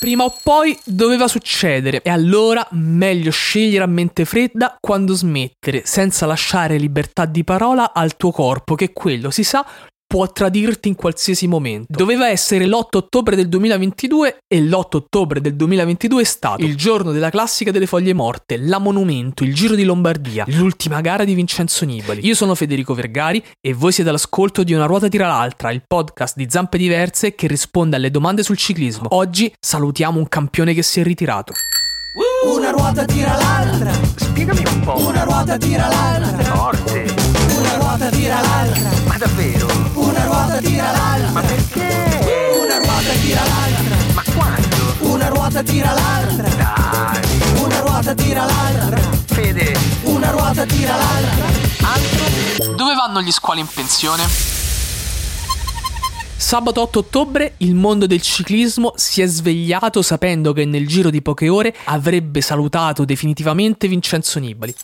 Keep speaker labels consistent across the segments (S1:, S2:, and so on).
S1: Prima o poi doveva succedere. E allora meglio scegliere a mente fredda quando smettere, senza lasciare libertà di parola al tuo corpo, che quello si sa può tradirti in qualsiasi momento. Doveva essere l'8 ottobre del 2022 e l'8 ottobre del 2022 è stato il giorno della classica delle foglie morte, la Monumento, il Giro di Lombardia, l'ultima gara di Vincenzo Nibali. Io sono Federico Vergari e voi siete all'ascolto di Una ruota tira l'altra, il podcast di Zampe Diverse che risponde alle domande sul ciclismo. Oggi salutiamo un campione che si è ritirato.
S2: Una ruota tira l'altra.
S3: Spiegami un po'.
S2: Una ruota tira l'altra.
S3: Forte.
S2: Una ruota tira l'altra.
S3: Ma davvero?
S2: Una ruota tira l'altra.
S3: Ma perché?
S2: Una ruota tira l'altra.
S3: Ma quando?
S2: Una ruota tira l'altra.
S3: Dai.
S2: Una ruota tira l'altra.
S3: Fede.
S2: Una ruota tira l'altra.
S3: Altro?
S1: Dove vanno gli squali in pensione? Sabato 8 ottobre il mondo del ciclismo si è svegliato sapendo che nel giro di poche ore avrebbe salutato definitivamente Vincenzo Nibali.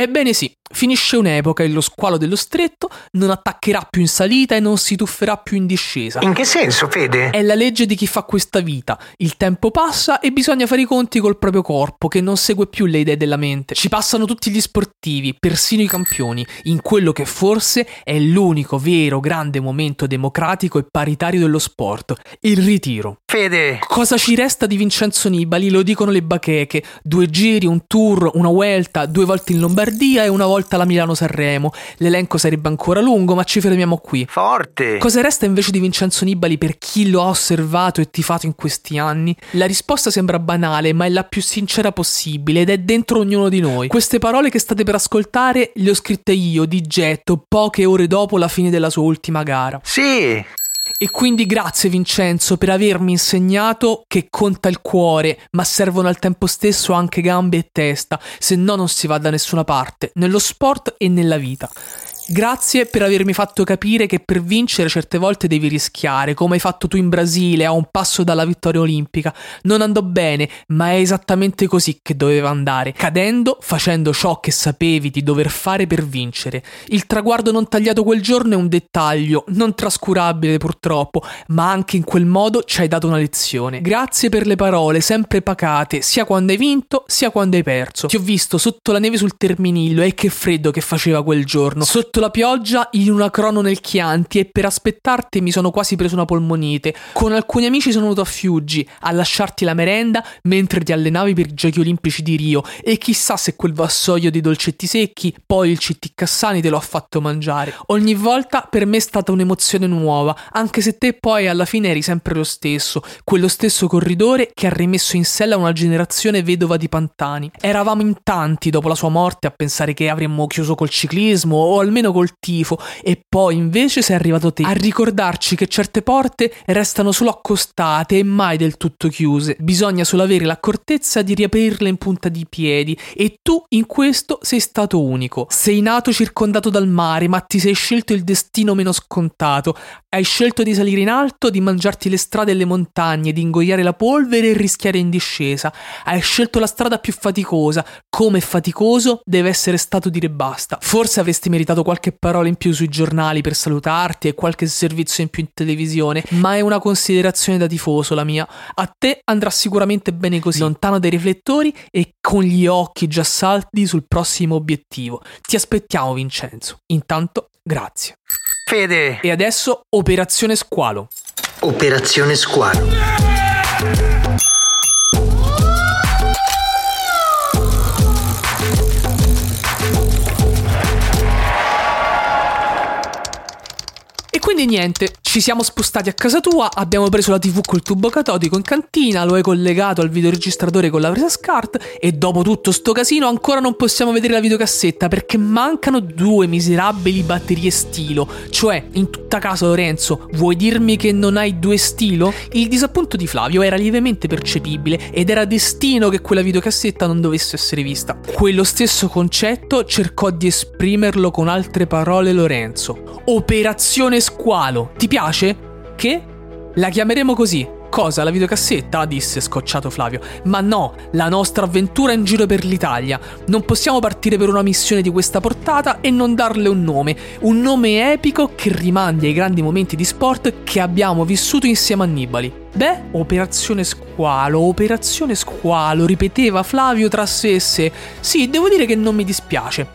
S1: Ebbene sì, finisce un'epoca e lo squalo dello stretto non attaccherà più in salita e non si tufferà più in discesa.
S3: In che senso, Fede?
S1: È la legge di chi fa questa vita. Il tempo passa e bisogna fare i conti col proprio corpo che non segue più le idee della mente. Ci passano tutti gli sportivi, persino i campioni, in quello che forse è l'unico vero grande momento democratico e paritario dello sport, il ritiro.
S3: Fede.
S1: Cosa ci resta di Vincenzo Nibali? Lo dicono le bacheche. Due giri, un tour, una vuelta, due volte in Lombardia e una volta la Milano-Sanremo. L'elenco sarebbe ancora lungo, ma ci fermiamo qui.
S3: Forte.
S1: Cosa resta invece di Vincenzo Nibali per chi lo ha osservato e tifato in questi anni? La risposta sembra banale, ma è la più sincera possibile ed è dentro ognuno di noi. Queste parole che state per ascoltare le ho scritte io, di getto, poche ore dopo la fine della sua ultima gara.
S3: Sì.
S1: E quindi grazie Vincenzo per avermi insegnato che conta il cuore, ma servono al tempo stesso anche gambe e testa, se no non si va da nessuna parte, nello sport e nella vita. Grazie per avermi fatto capire che per vincere certe volte devi rischiare, come hai fatto tu in Brasile a un passo dalla vittoria olimpica. Non andò bene, ma è esattamente così che doveva andare, cadendo, facendo ciò che sapevi di dover fare per vincere. Il traguardo non tagliato quel giorno è un dettaglio, non trascurabile purtroppo, ma anche in quel modo ci hai dato una lezione. Grazie per le parole, sempre pacate, sia quando hai vinto, sia quando hai perso. Ti ho visto sotto la neve sul Terminillo e che freddo che faceva quel giorno. Sotto la pioggia in una crono nel Chianti e per aspettarti mi sono quasi preso una polmonite. Con alcuni amici sono venuto a Fiuggi a lasciarti la merenda mentre ti allenavi per i giochi olimpici di Rio e chissà se quel vassoio di dolcetti secchi poi il CT Cassani te lo ha fatto mangiare. Ogni volta per me è stata un'emozione nuova, anche se te poi alla fine eri sempre lo stesso, quello stesso corridore che ha rimesso in sella una generazione vedova di Pantani. Eravamo in tanti dopo la sua morte a pensare che avremmo chiuso col ciclismo o almeno col tifo e poi invece sei arrivato te a ricordarci che certe porte restano solo accostate e mai del tutto chiuse. Bisogna solo avere l'accortezza di riaprirle in punta di piedi e tu in questo sei stato unico. Sei nato circondato dal mare, ma ti sei scelto il destino meno scontato. Hai scelto di salire in alto, di mangiarti le strade e le montagne, di ingoiare la polvere e rischiare in discesa. Hai scelto la strada più faticosa. Come faticoso deve essere stato dire basta. Forse avresti meritato qualche parola in più sui giornali per salutarti e qualche servizio in più in televisione, ma è una considerazione da tifoso la mia. A te andrà sicuramente bene così, lontano dai riflettori e con gli occhi già saldi sul prossimo obiettivo. Ti aspettiamo Vincenzo. Intanto, grazie.
S3: Fede.
S1: E adesso Operazione Squalo.
S3: Operazione Squalo.
S1: Quindi niente, ci siamo spostati a casa tua, abbiamo preso la TV col tubo catodico in cantina, lo hai collegato al videoregistratore con la presa SCART e dopo tutto sto casino ancora non possiamo vedere la videocassetta perché mancano due miserabili batterie stilo. Cioè, in tutta casa Lorenzo, vuoi dirmi che non hai due stilo? Il disappunto di Flavio era lievemente percepibile ed era destino che quella videocassetta non dovesse essere vista. Quello stesso concetto cercò di esprimerlo con altre parole Lorenzo. Operazione Squalo. Ti piace? Che? La chiameremo così. Cosa, la videocassetta? disse scocciato Flavio. Ma no, la nostra avventura in giro per l'Italia. Non possiamo partire per una missione di questa portata e non darle un nome. Un nome epico che rimandi ai grandi momenti di sport che abbiamo vissuto insieme a Nibali. Beh, Operazione Squalo, Operazione Squalo, ripeteva Flavio tra sé e sé. Sì, devo dire che non mi dispiace.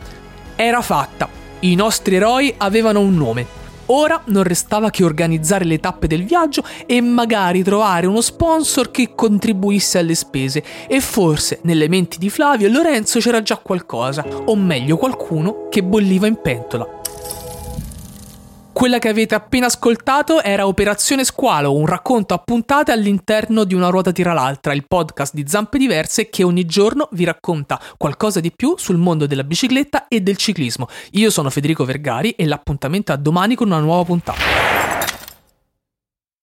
S1: Era fatta. I nostri eroi avevano un nome. Ora non restava che organizzare le tappe del viaggio e magari trovare uno sponsor che contribuisse alle spese. E forse nelle menti di Flavio e Lorenzo c'era già qualcosa, o meglio qualcuno che bolliva in pentola. Quella che avete appena ascoltato era Operazione Squalo, un racconto a puntate all'interno di Una ruota tira l'altra, il podcast di Zampe Diverse che ogni giorno vi racconta qualcosa di più sul mondo della bicicletta e del ciclismo. Io sono Federico Vergari e l'appuntamento a domani con una nuova puntata.